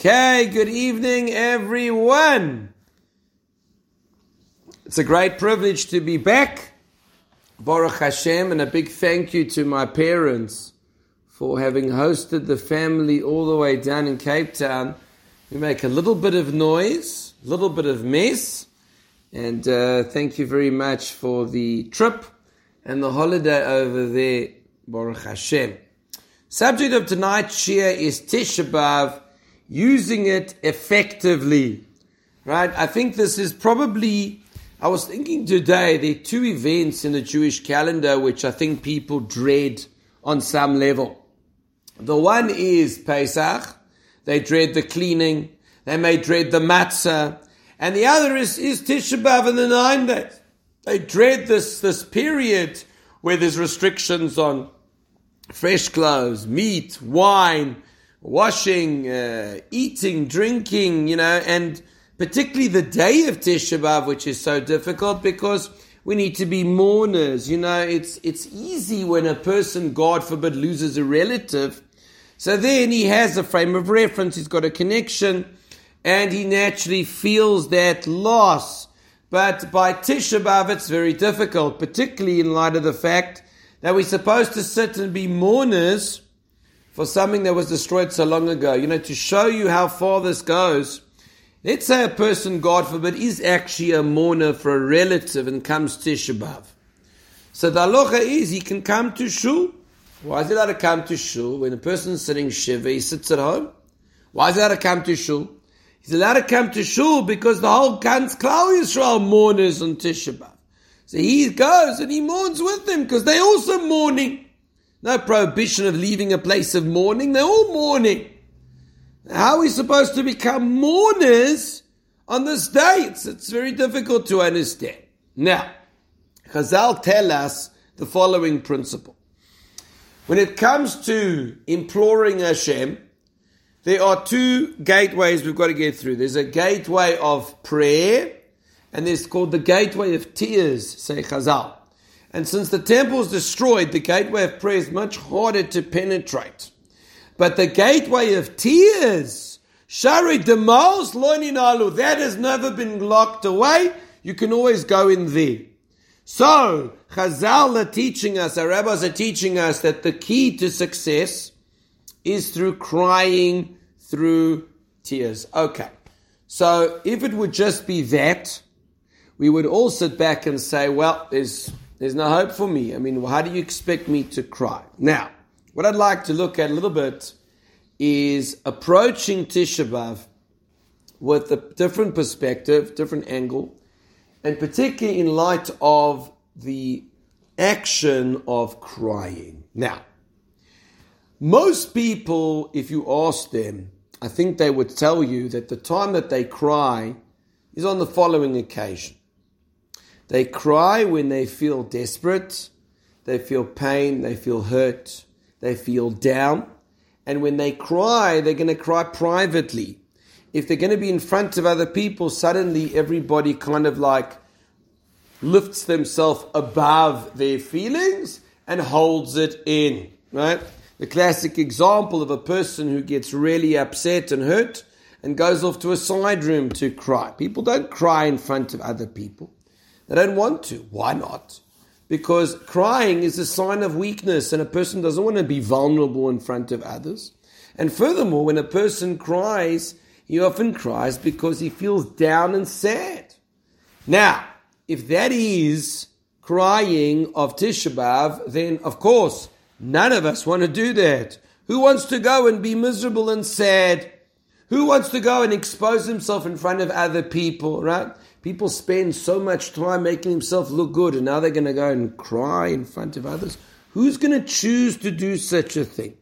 Okay, good evening, everyone. It's a great privilege to be back. Baruch Hashem, and a big thank you to my parents for having hosted the family all the way down in Cape Town. We make a little bit of noise, a little bit of mess, and uh, thank you very much for the trip and the holiday over there, Baruch Hashem. Subject of tonight's shiur is Tisha B'Av, using it effectively. Right? I think this is probably, I was thinking today, there are two events in the Jewish calendar which I think people dread on some level. The one is Pesach. They dread the cleaning. They may dread the matzah. And the other is, is Tisha B'Av in the nine days. They dread this, this period where there's restrictions on fresh clothes, meat, wine, washing, uh, eating, drinking, you know, and particularly the day of Tisha B'Av, which is so difficult because we need to be mourners. You know, it's, it's easy when a person, God forbid, loses a relative. So then he has a frame of reference, he's got a connection, and he naturally feels that loss. But by Tisha B'Av, it's very difficult, particularly in light of the fact that we're supposed to sit and be mourners for something that was destroyed so long ago. You know, to show you how far this goes. Let's say a person, God forbid, is actually a mourner for a relative and comes to Shabbat. So the halacha is he can come to shul. Why is he allowed to come to shul when a person is sitting shiva, he sits at home? Why is he allowed to come to shul? He's allowed to come to shul because the whole Kant's Klal Yisrael mourners on Tisha B'Av. So he goes and he mourns with them because they're also mourning. No prohibition of leaving a place of mourning. They're all mourning. How are we supposed to become mourners on this day? It's, it's very difficult to understand. Now, Chazal tell us the following principle. When it comes to imploring Hashem, there are two gateways we've got to get through. There's a gateway of prayer, and it's called the gateway of tears, say Chazal. And since the temple is destroyed, the gateway of prayer is much harder to penetrate. But the gateway of tears, Shari Demals Loininalu, that has never been locked away. You can always go in there. So, Chazal are teaching us, our rabbis are teaching us that the key to success is through crying, through tears. Okay. So, if it would just be that, we would all sit back and say, well, there's, there's no hope for me. I mean, how do you expect me to cry? Now, what I'd like to look at a little bit is approaching Tisha B'Av with a different perspective, different angle, and particularly in light of the action of crying. Now, most people, if you ask them, I think they would tell you that the time that they cry is on the following occasion. They cry when they feel desperate, they feel pain, they feel hurt, they feel down. And when they cry, they're going to cry privately. If they're going to be in front of other people, suddenly everybody kind of like lifts themselves above their feelings and holds it in, right? The classic example of a person who gets really upset and hurt and goes off to a side room to cry. People don't cry in front of other people. They don't want to. Why not? Because crying is a sign of weakness and a person doesn't want to be vulnerable in front of others. And furthermore, when a person cries, he often cries because he feels down and sad. Now, if that is crying of Tisha B'Av, then of course, none of us want to do that. Who wants to go and be miserable and sad? Who wants to go and expose himself in front of other people, right? People spend so much time making themselves look good, and now they're going to go and cry in front of others. Who's going to choose to do such a thing?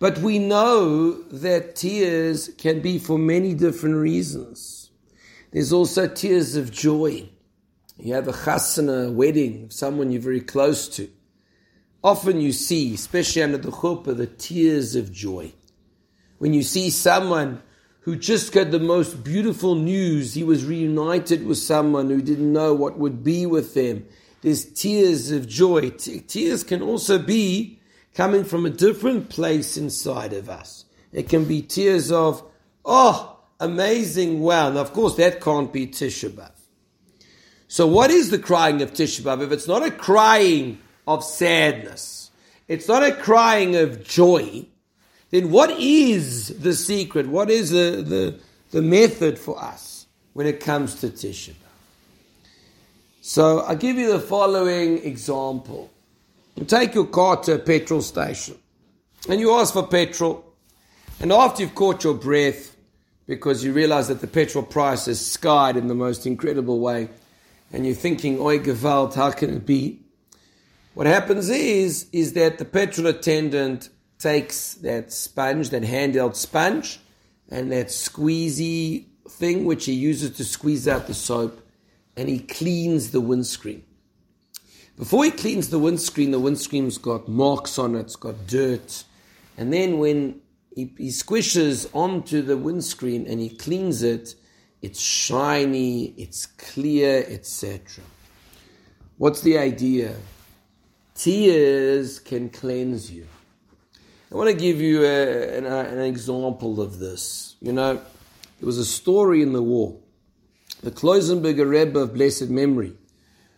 But we know that tears can be for many different reasons. There's also tears of joy. You have a chasana, a wedding of someone you're very close to. Often you see, especially under the chuppah, the tears of joy. When you see someone who just got the most beautiful news. He was reunited with someone who didn't know what would be with them. There's tears of joy. tears can also be coming from a different place inside of us. It can be tears of Oh, amazing! Wow. Now, of course, that can't be Tisha B'av. So, what is the crying of Tisha B'av? If it's not a crying of sadness, it's not a crying of joy, then what is the secret? What is the, the, the method for us when it comes to Tisha? So I'll give you the following example. You take your car to a petrol station and you ask for petrol, and after you've caught your breath because you realize that the petrol price has skied in the most incredible way, and you're thinking, Oi Gewalt, how can it be? What happens is, is that the petrol attendant takes that sponge, that handheld sponge, and that squeezy thing which he uses to squeeze out the soap, and he cleans the windscreen. Before he cleans the windscreen, the windscreen's got marks on it, it's got dirt. And then when he, he squishes onto the windscreen and he cleans it, it's shiny, it's clear, etc. What's the idea? Tears can cleanse you. I want to give you a, an, uh, an, example of this. You know, there was a story in the war. The Kloisenberger Rebbe of blessed memory,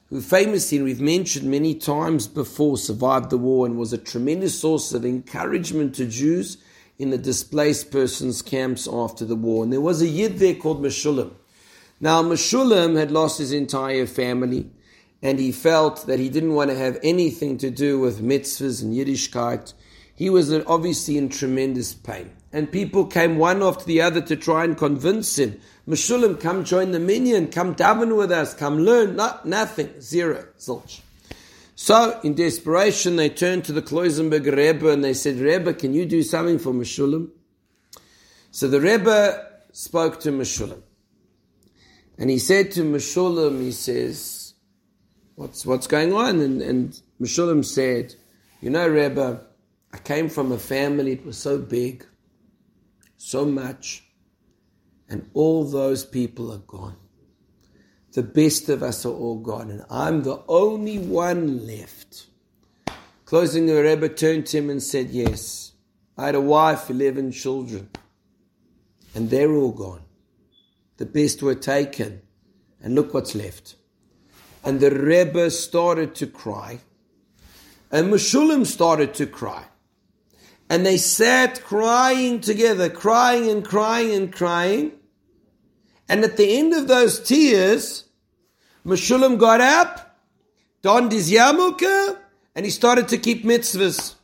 who famously, and we've mentioned many times before, survived the war and was a tremendous source of encouragement to Jews in the displaced persons camps after the war. And there was a Yid there called Meshulam. Now, Meshulam had lost his entire family, and he felt that he didn't want to have anything to do with mitzvahs and Yiddishkeit he was obviously in tremendous pain. And people came one after the other to try and convince him, Meshulam, come join the minyan, come daven with us, come learn. Not, nothing, zero, zilch. So, in desperation, they turned to the Kloisenberg Rebbe and they said, Rebbe, can you do something for Meshulam? So the Rebbe spoke to Meshulam. And he said to Meshulam, he says, what's, what's going on? And, and Meshulam said, you know, Rebbe, I came from a family, it was so big, so much, and all those people are gone. The best of us are all gone, and I'm the only one left. Kloisenberger Rebbe turned to him and said, Yes, I had a wife, 11 children, and they're all gone. The best were taken, and look what's left. And the Rebbe started to cry, and Meshulam started to cry. And they sat crying together, crying and crying and crying. And at the end of those tears, Meshulam got up, donned his yarmulke, and he started to keep mitzvahs.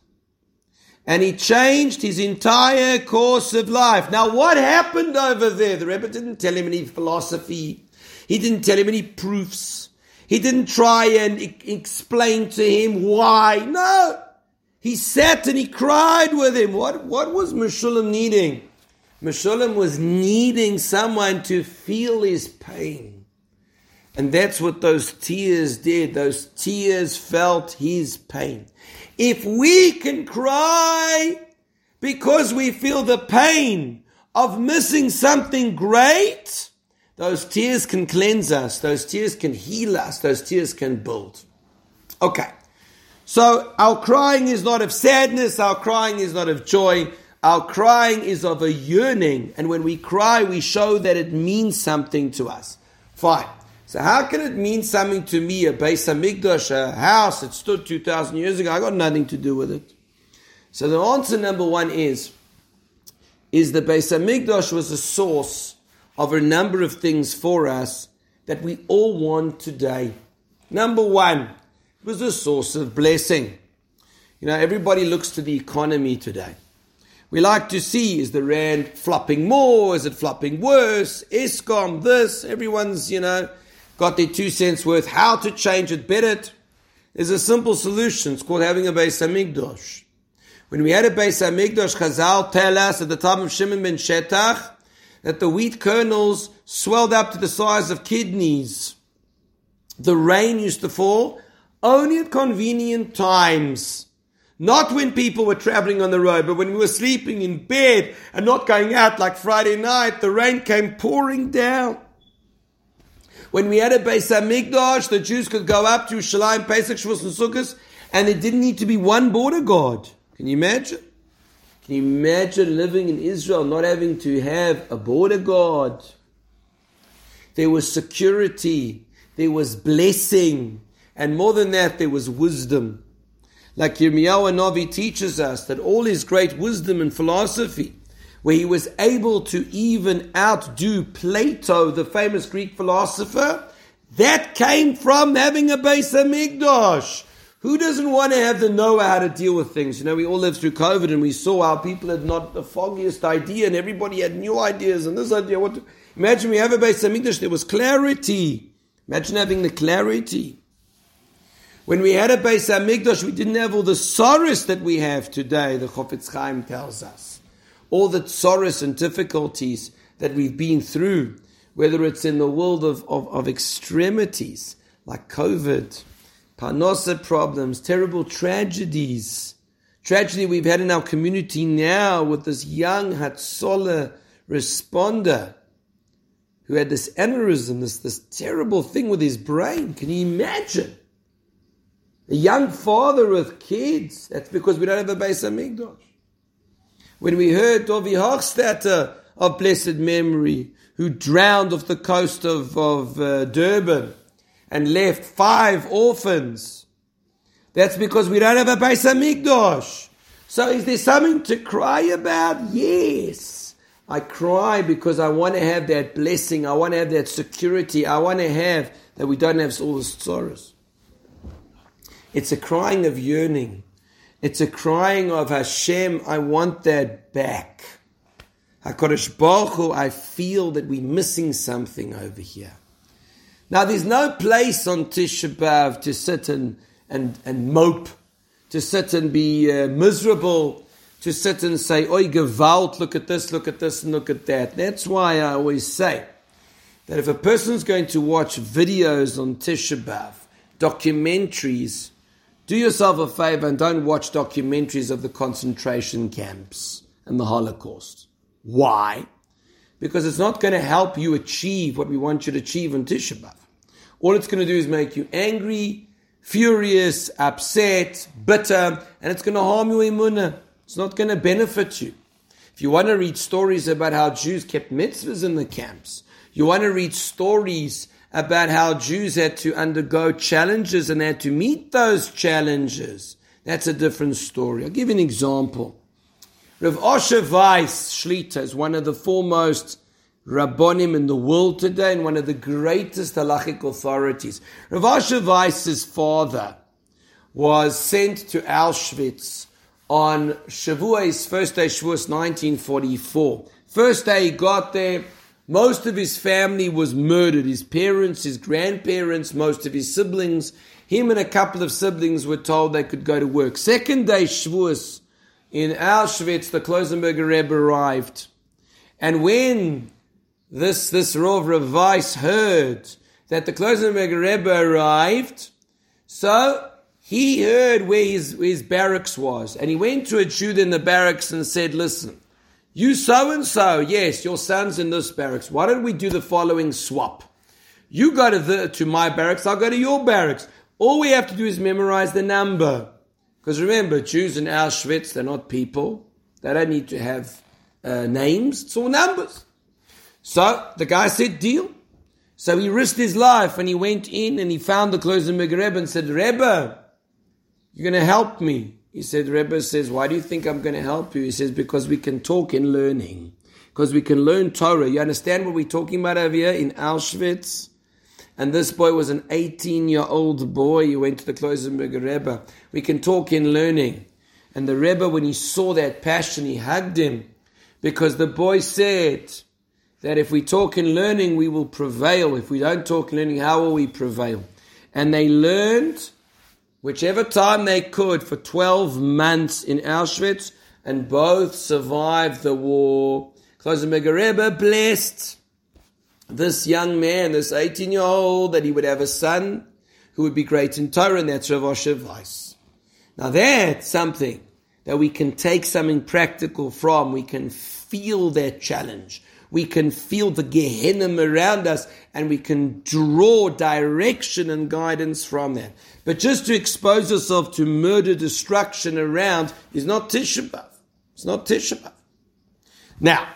And he changed his entire course of life. Now, what happened over there? The Rebbe didn't tell him any philosophy. He didn't tell him any proofs. He didn't try and explain to him why. No. He sat and he cried with him. What, what was Meshulam needing? Meshulam was needing someone to feel his pain. And that's what those tears did. Those tears felt his pain. If we can cry because we feel the pain of missing something great, those tears can cleanse us. Those tears can heal us. Those tears can build. Okay. So our crying is not of sadness, our crying is not of joy, our crying is of a yearning. And when we cry, we show that it means something to us. Fine. So how can it mean something to me, a Beis Hamikdash, a house that stood 2,000 years ago? I got nothing to do with it. So the answer number one is, is the Beis Hamikdash was a source of a number of things for us that we all want today. Number one, was a source of blessing. You know, everybody looks to the economy today. We like to see is the rand flopping more? Is it flopping worse? Eskom, this, everyone's, you know, got their two cents worth. How to change it better? There's a simple solution. It's called having a Beis Hamikdash. When we had a Beis Hamikdash, Chazal tell us at the time of Shimon ben Shetach that the wheat kernels swelled up to the size of kidneys. The rain used to fall only at convenient times. Not when people were traveling on the road, but when we were sleeping in bed and not going out like Friday night, the rain came pouring down. When we had a Beis Hamikdash, the Jews could go up to Shalim, Pesach, Shavuos, and Sukkot, and there didn't need to be one border guard. Can you imagine? Can you imagine living in Israel not having to have a border guard? There was security, there was blessing, and more than that, there was wisdom. Like Yirmiyahu Navi teaches us that all his great wisdom and philosophy, where he was able to even outdo Plato, the famous Greek philosopher, that came from having a Beis Hamikdash. Who doesn't want to have the know how to deal with things? You know, we all lived through COVID and we saw how people had not the foggiest idea and everybody had new ideas and this idea. What to, imagine we have a Beis Hamikdash, there was clarity. Imagine having the clarity. When we had a Beis Hamikdash, we didn't have all the sorrows that we have today, the Chofetz Chaim tells us. All the sorrows and difficulties that we've been through, whether it's in the world of, of, of extremities, like COVID, parnasa problems, terrible tragedies. Tragedy we've had in our community now with this young Hatzola responder who had this aneurysm, this, this terrible thing with his brain. Can you imagine? A young father with kids. That's because we don't have a Beis Hamikdash. When we heard Dovi Hochstetter of blessed memory, who drowned off the coast of, of uh, Durban and left five orphans, that's because we don't have a Beis Hamikdash. So is there something to cry about? Yes. I cry because I want to have that blessing. I want to have that security. I want to have that we don't have all the sorrows. It's a crying of yearning. It's a crying of Hashem, I want that back. HaKadosh Baruch Hu, I feel that we're missing something over here. Now, there's no place on Tisha B'Av to sit and, and, and mope, to sit and be uh, miserable, to sit and say, Oi, Gewalt, look at this, look at this, and look at that. That's why I always say that if a person's going to watch videos on Tisha B'Av, documentaries, do yourself a favor and don't watch documentaries of the concentration camps and the Holocaust. Why? Because it's not going to help you achieve what we want you to achieve in Tisha B'Av. All it's going to do is make you angry, furious, upset, bitter, and it's going to harm your emunah. It's not going to benefit you. If you want to read stories about how Jews kept mitzvahs in the camps, you want to read stories about how Jews had to undergo challenges and had to meet those challenges. That's a different story. I'll give you an example. Rav Osher Weiss Shlita is one of the foremost Rabbonim in the world today and one of the greatest halachic authorities. Rav Osher Weiss's father was sent to Auschwitz on Shavuos, first day Shavuos 1944. First day he got there, most of his family was murdered. His parents, his grandparents, most of his siblings. Him and a couple of siblings were told they could go to work. Second day Shavuos in Auschwitz, the Klosenberger Rebbe arrived. And when this, this Rav Weiss heard that the Klosenberger Rebbe arrived, so he heard where his, where his barracks was. And he went to a Jew in the barracks and said, listen, you so and so, yes, your son's in this barracks. Why don't we do the following swap? You go to the to my barracks, I'll go to your barracks. All we have to do is memorize the number. Because remember, Jews in Auschwitz, they're not people. They don't need to have uh, names. It's all numbers. So the guy said, deal. So he risked his life and he went in and he found the Klosenberger Rebbe and said, Rebbe, you're going to help me. He said, Rebbe says, why do you think I'm going to help you? He says, because we can talk in learning. Because we can learn Torah. You understand what we're talking about over here in Auschwitz? And this boy was an 18 year old boy. He went to the Klosenberger Rebbe. We can talk in learning. And the Rebbe, when he saw that passion, he hugged him. Because the boy said that if we talk in learning, we will prevail. If we don't talk in learning, how will we prevail? And they learned whichever time they could for 12 months in Auschwitz, and both survived the war. Klosenberger Rebbe blessed this young man, this 18 year old, that he would have a son who would be great in Torah, and that's Rav Osher Weiss. Now that's something that we can take something practical from. We can feel that challenge we can feel the Gehenna around us and we can draw direction and guidance from that. But just to expose yourself to murder, destruction around is not Tisha B'Av. It's not Tisha B'Av. Now,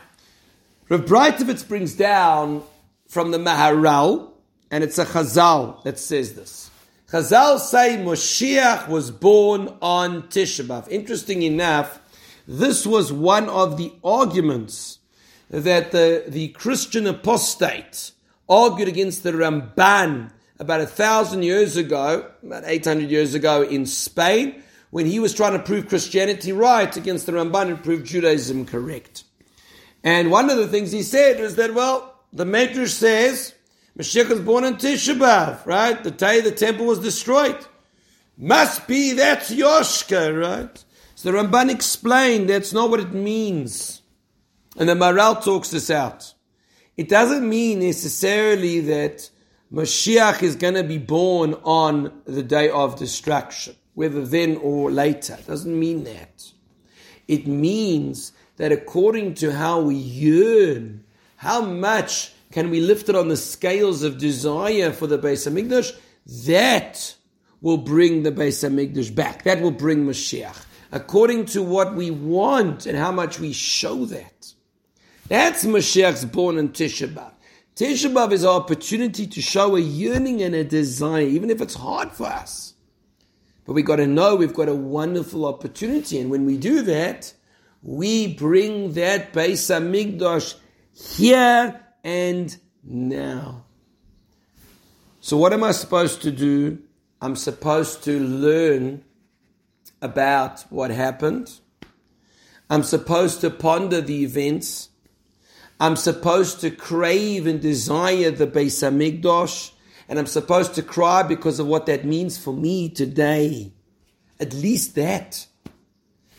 Rav Breitowitz brings down from the Maharal, and it's a Chazal that says this. Chazal say Moshiach was born on Tisha B'Av. Interesting enough, this was one of the arguments that the, the Christian apostate argued against the Ramban about a thousand years ago, about 800 years ago in Spain, when he was trying to prove Christianity right against the Ramban and prove Judaism correct. And one of the things he said was that, well, the Medrash says Mashiach was born in Tisha B'Av, right? The day the temple was destroyed. Must be that's Yoshka, right? So the Ramban explained that's not what it means. And the Maharal talks this out. It doesn't mean necessarily that Mashiach is going to be born on the day of destruction, whether then or later. It doesn't mean that. It means that according to how we yearn, how much can we lift it on the scales of desire for the Beis Hamikdash? That will bring the Beis Hamikdash back. That will bring Mashiach. According to what we want and how much we show that. That's Mashiach's born in Tisha B'Av. Tisha B'Av is our opportunity to show a yearning and a desire, even if it's hard for us. But we've got to know we've got a wonderful opportunity, and when we do that, we bring that Beis Hamikdash here and now. So, what am I supposed to do? I'm supposed to learn about what happened. I'm supposed to ponder the events. I'm supposed to crave and desire the Beis Hamikdash, and I'm supposed to cry because of what that means for me today. At least that.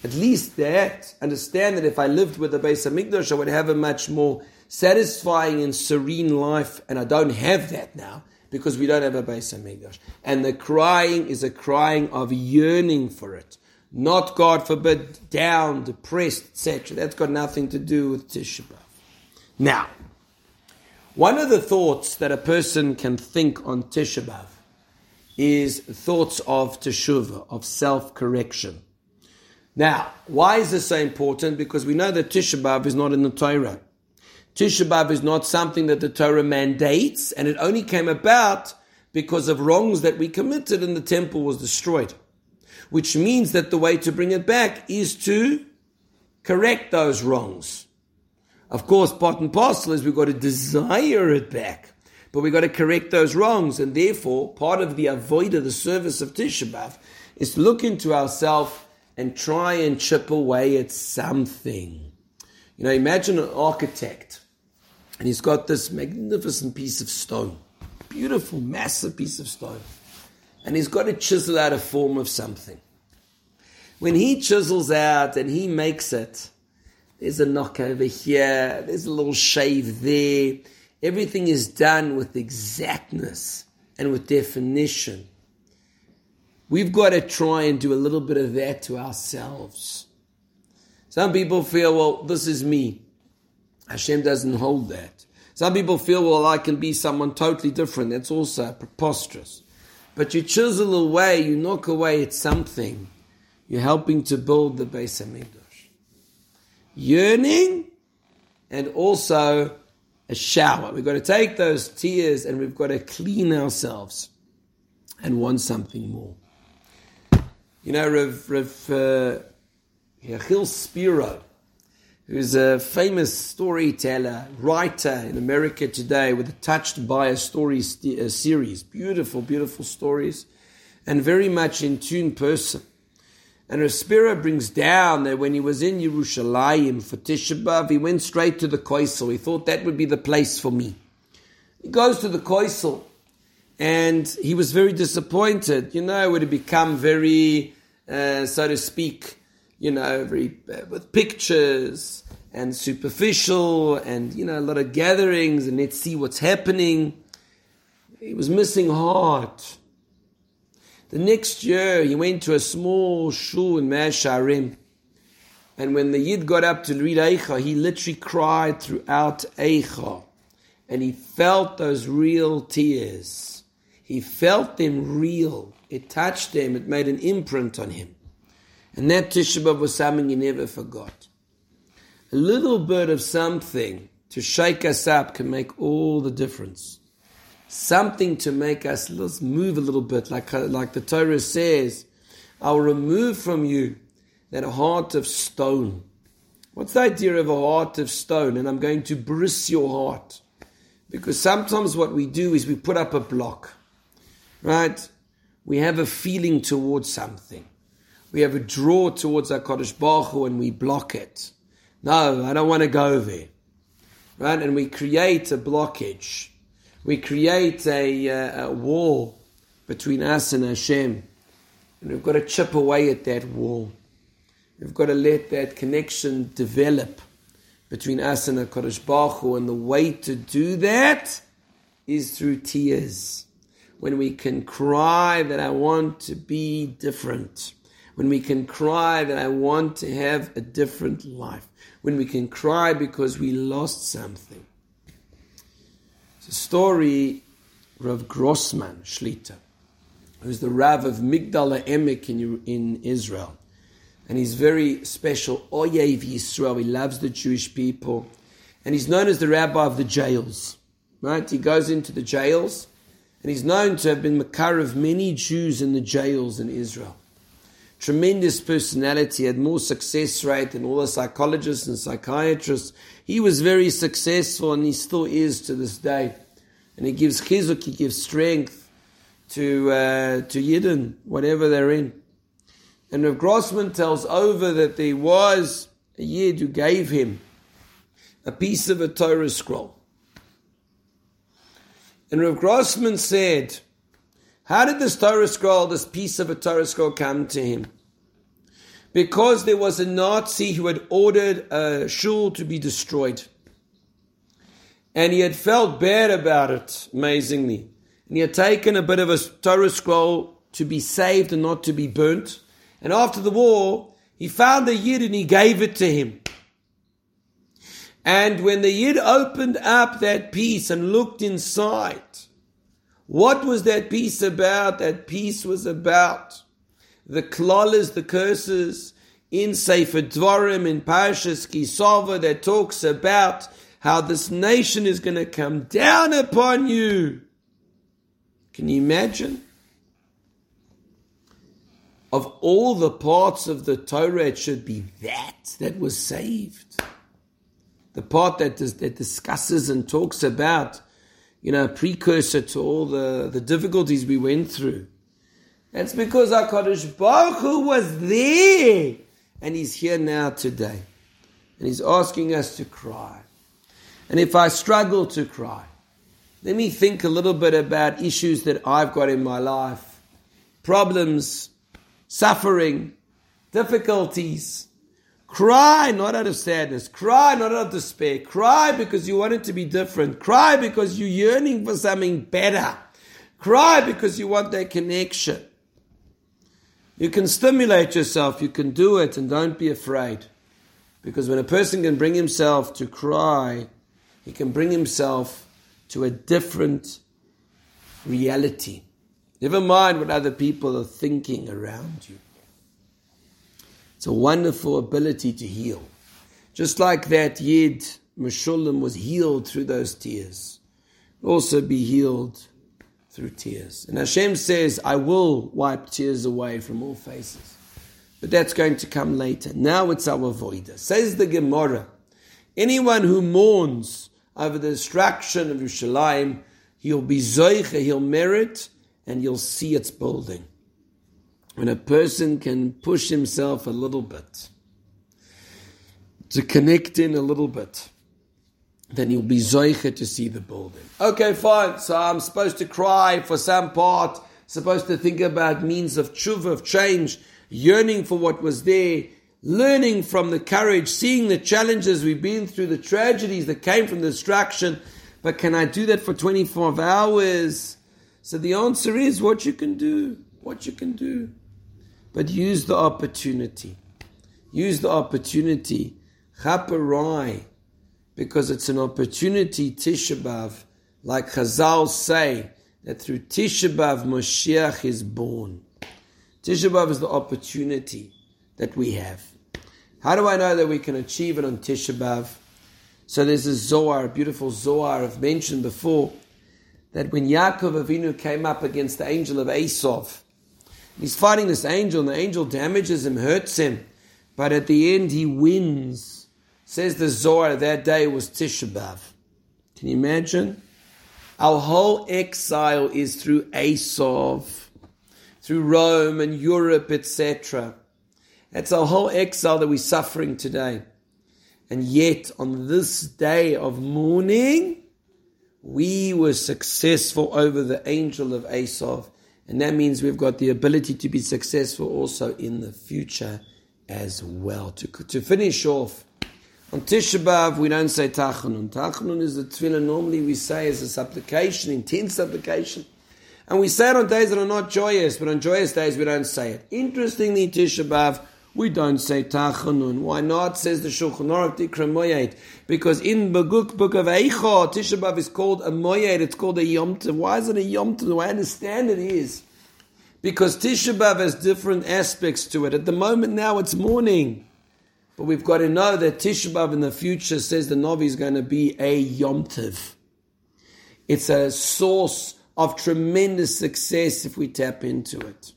At least that. Understand that if I lived with the Beis Hamikdash, I would have a much more satisfying and serene life, and I don't have that now because we don't have a Beis Hamikdash. And the crying is a crying of yearning for it, not God forbid down, depressed, etc. That's got nothing to do with Tisha B'av. Now, one of the thoughts that a person can think on Tisha B'av is thoughts of teshuvah, of self-correction. Now, why is this so important? Because we know that Tisha B'Av is not in the Torah. Tisha B'Av is not something that the Torah mandates, and it only came about because of wrongs that we committed and the temple was destroyed. Which means that the way to bring it back is to correct those wrongs. Of course, part and parcel is we've got to desire it back, but we've got to correct those wrongs, and therefore, part of the avoid of the service of Tisha B'Av is to look into ourselves and try and chip away at something. You know, imagine an architect, and he's got this magnificent piece of stone, beautiful, massive piece of stone, and he's got to chisel out a form of something. When he chisels out and he makes it, there's a knock over here, there's a little shave there. Everything is done with exactness and with definition. We've got to try and do a little bit of that to ourselves. Some people feel, well, this is me. Hashem doesn't hold that. Some people feel, well, I can be someone totally different. That's also preposterous. But you chisel away, you knock away at something. You're helping to build the Beis Hamikdash. Yearning and also a shower. We've got to take those tears and we've got to clean ourselves and want something more. You know, Rav, Rav uh, Yechiel Spero, who's a famous storyteller, writer in America today with a Touched by a Story st- a series. Beautiful, beautiful stories, and very much in tune person. And Rav Spero brings down that when he was in Yerushalayim for Tisha B'Av, he went straight to the Koisel. He thought that would be the place for me. He goes to the Koisel and he was very disappointed. You know, it would have become very, uh, so to speak, you know, very uh, with pictures and superficial, and you know, a lot of gatherings, and let's see what's happening. He was missing heart. The next year, he went to a small shul in Mea Shearim. And when the Yid got up to read Eicha, he literally cried throughout Eicha. And he felt those real tears. He felt them real. It touched him. It made an imprint on him. And that Tisha was something he never forgot. A little bit of something to shake us up can make all the difference. Something to make us let's move a little bit, like, uh, like the Torah says, I'll remove from you that heart of stone. What's the idea of a heart of stone? And I'm going to bris your heart. Because sometimes what we do is we put up a block, right? We have a feeling towards something. We have a draw towards our Kodesh Baruch Hu and we block it. No, I don't want to go there. Right? And we create a blockage. We create a, uh, a wall between us and Hashem. And we've got to chip away at that wall. We've got to let that connection develop between us and the Kodesh Baruch Hu. And the way to do that is through tears. When we can cry that I want to be different. When we can cry that I want to have a different life. When we can cry because we lost something. A story of Grossman Shlita, who's the Rav of Migdal Emek in, in Israel and he's very special. Oyev Yisrael, he loves the Jewish people, and he's known as the rabbi of the jails. Right? He goes into the jails, and he's known to have been makar of many Jews in the jails in Israel. Tremendous personality, had more success rate than all the psychologists and psychiatrists. He was very successful, and he still is to this day. And he gives chizuk, he gives strength to uh, to Yidden, whatever they're in. And Rav Grossman tells over that there was a Yid who gave him a piece of a Torah scroll. And Rav Grossman said, How did this Torah scroll, this piece of a Torah scroll, come to him? Because there was a Nazi who had ordered a shul to be destroyed. And he had felt bad about it, amazingly. And he had taken a bit of a Torah scroll to be saved and not to be burnt. And after the war, he found the Yid and he gave it to him. And when the Yid opened up that piece and looked inside, what was that piece about? That piece was about the klalas, the curses in Sefer Dvarim, in Parshas Ki Savo, that talks about how this nation is going to come down upon you. Can you imagine? of all the parts of the Torah, it should be that that was saved. The part that, is, that discusses and talks about, you know, precursor to all the, the difficulties we went through. That's because our Kadosh Baruch Hu was there, and He's here now today, and He's asking us to cry. And if I struggle to cry, let me think a little bit about issues that I've got in my life, problems suffering, difficulties. Cry not out of sadness. Cry not out of despair. Cry because you want it to be different. Cry because you're yearning for something better. Cry because you want that connection. You can stimulate yourself. You can do it and don't be afraid. Because when a person can bring himself to cry, he can bring himself to a different reality. Never mind what other people are thinking around you. It's a wonderful ability to heal. Just like that Yid Meshulam was healed through those tears. Also be healed through tears. And Hashem says, I will wipe tears away from all faces. But that's going to come later. Now it's our voida. Says the Gemara, anyone who mourns over the destruction of Yerushalayim, he'll be zoicha, he'll merit and you'll see it's building. When a person can push himself a little bit, to connect in a little bit, then you'll be zoicha to see the building. Okay, fine. So I'm supposed to cry for some part, supposed to think about means of tshuva, of change, yearning for what was there, learning from the courage, seeing the challenges we've been through, the tragedies that came from the destruction. But can I do that for 24 hours? So the answer is what you can do, what you can do. But use the opportunity. Use the opportunity. Chaparai, because it's an opportunity, Tisha like Chazal say, that through Tisha B'Av Moshiach is born. Tisha B'Av is the opportunity that we have. How do I know that we can achieve it on Tisha B'Av? So there's a Zohar, a beautiful Zohar I've mentioned before, that when Yaakov Avinu came up against the angel of Esav, he's fighting this angel, and the angel damages him, hurts him, but at the end he wins. Says the Zohar, that day was Tisha B'Av. Can you imagine? Our whole exile is through Esav, through Rome and Europe, etc. That's our whole exile that we're suffering today. And yet, on this day of mourning, we were successful over the angel of Esav. And that means we've got the ability to be successful also in the future as well. To, to finish off, on Tisha B'Av, we don't say Tachanun. Tachanun is the tefillah normally we say as a supplication, intense supplication. And we say it on days that are not joyous, but on joyous days we don't say it. Interestingly, Tisha B'Av, we don't say Tachanun. Why not? Says the Shulchan Aruch Dikra. Because in Baguk book of Eicha, Tisha B'Av is called a Moyed. It's called a Yom Tov. Why is it a Yom Tov? I understand it is. Because Tisha B'Av has different aspects to it. At the moment now, it's morning. But we've got to know that Tisha B'Av in the future says the Novi is going to be a Yom Tov. It's a source of tremendous success if we tap into it.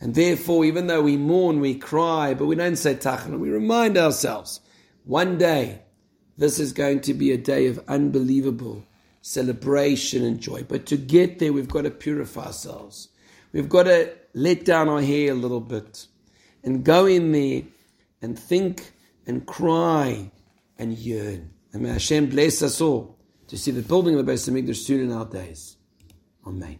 And therefore, even though we mourn, we cry, but we don't say tachana, we remind ourselves, one day, this is going to be a day of unbelievable celebration and joy. But to get there, we've got to purify ourselves. We've got to let down our hair a little bit and go in there and think and cry and yearn. And may Hashem bless us all to see the building of the Beis Hamikdash soon in our days. Amen.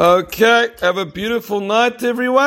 Okay, have a beautiful night, everyone.